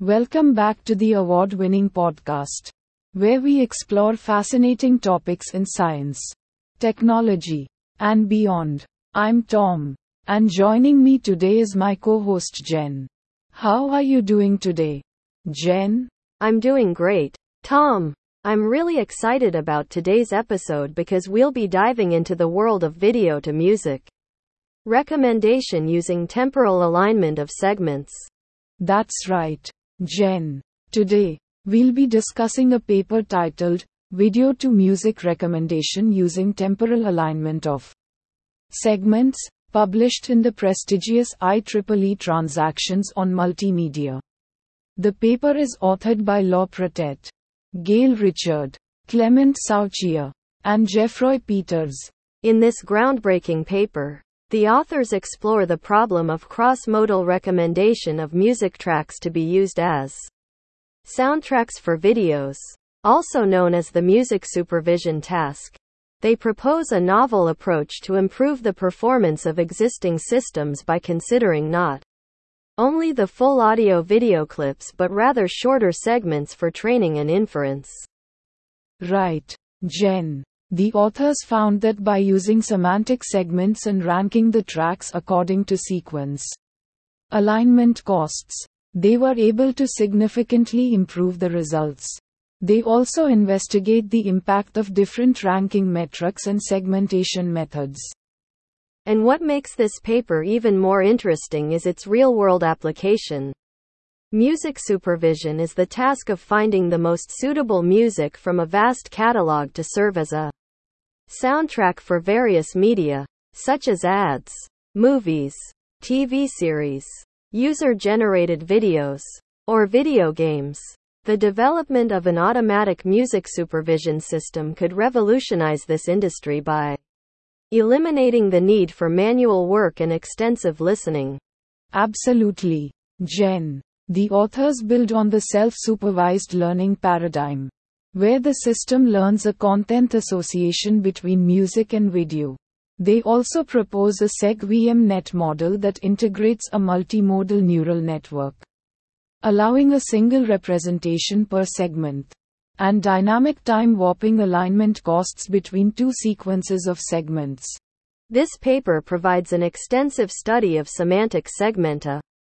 Welcome back to the award winning podcast, where we explore fascinating topics in science, technology, and beyond. I'm Tom, and joining me today is my co host Jen. How are you doing today? Jen? I'm doing great. Tom, I'm really excited about today's episode because we'll be diving into the world of video to music. Recommendation using temporal alignment of segments. That's right, Jen. Today, we'll be discussing a paper titled Video to Music Recommendation Using Temporal Alignment of Segments, published in the prestigious IEEE Transactions on Multimedia. The paper is authored by Laure Prétet, Gaël Richard, Clement Souchier, and Geoffroy Peeters. In this groundbreaking paper, the authors explore the problem of cross-modal recommendation of music tracks to be used as soundtracks for videos, also known as the music supervision task. They propose a novel approach to improve the performance of existing systems by considering not only the full audio video clips but rather shorter segments for training and inference. Right, Jen. The authors found that by using semantic segments and ranking the tracks according to sequence alignment costs, they were able to significantly improve the results. They also investigate the impact of different ranking metrics and segmentation methods. And what makes this paper even more interesting is its real world application. Music supervision is the task of finding the most suitable music from a vast catalog to serve as a soundtrack for various media, such as ads, movies, TV series, user generated videos, or video games. The development of an automatic music supervision system could revolutionize this industry by eliminating the need for manual work and extensive listening. Absolutely. Jen. The authors build on the self supervised learning paradigm, where the system learns a content association between music and video. They also propose a SegVMNet model that integrates a multimodal neural network, allowing a single representation per segment, and dynamic time warping alignment costs between two sequences of segments. This paper provides an extensive study of semantic segmenta,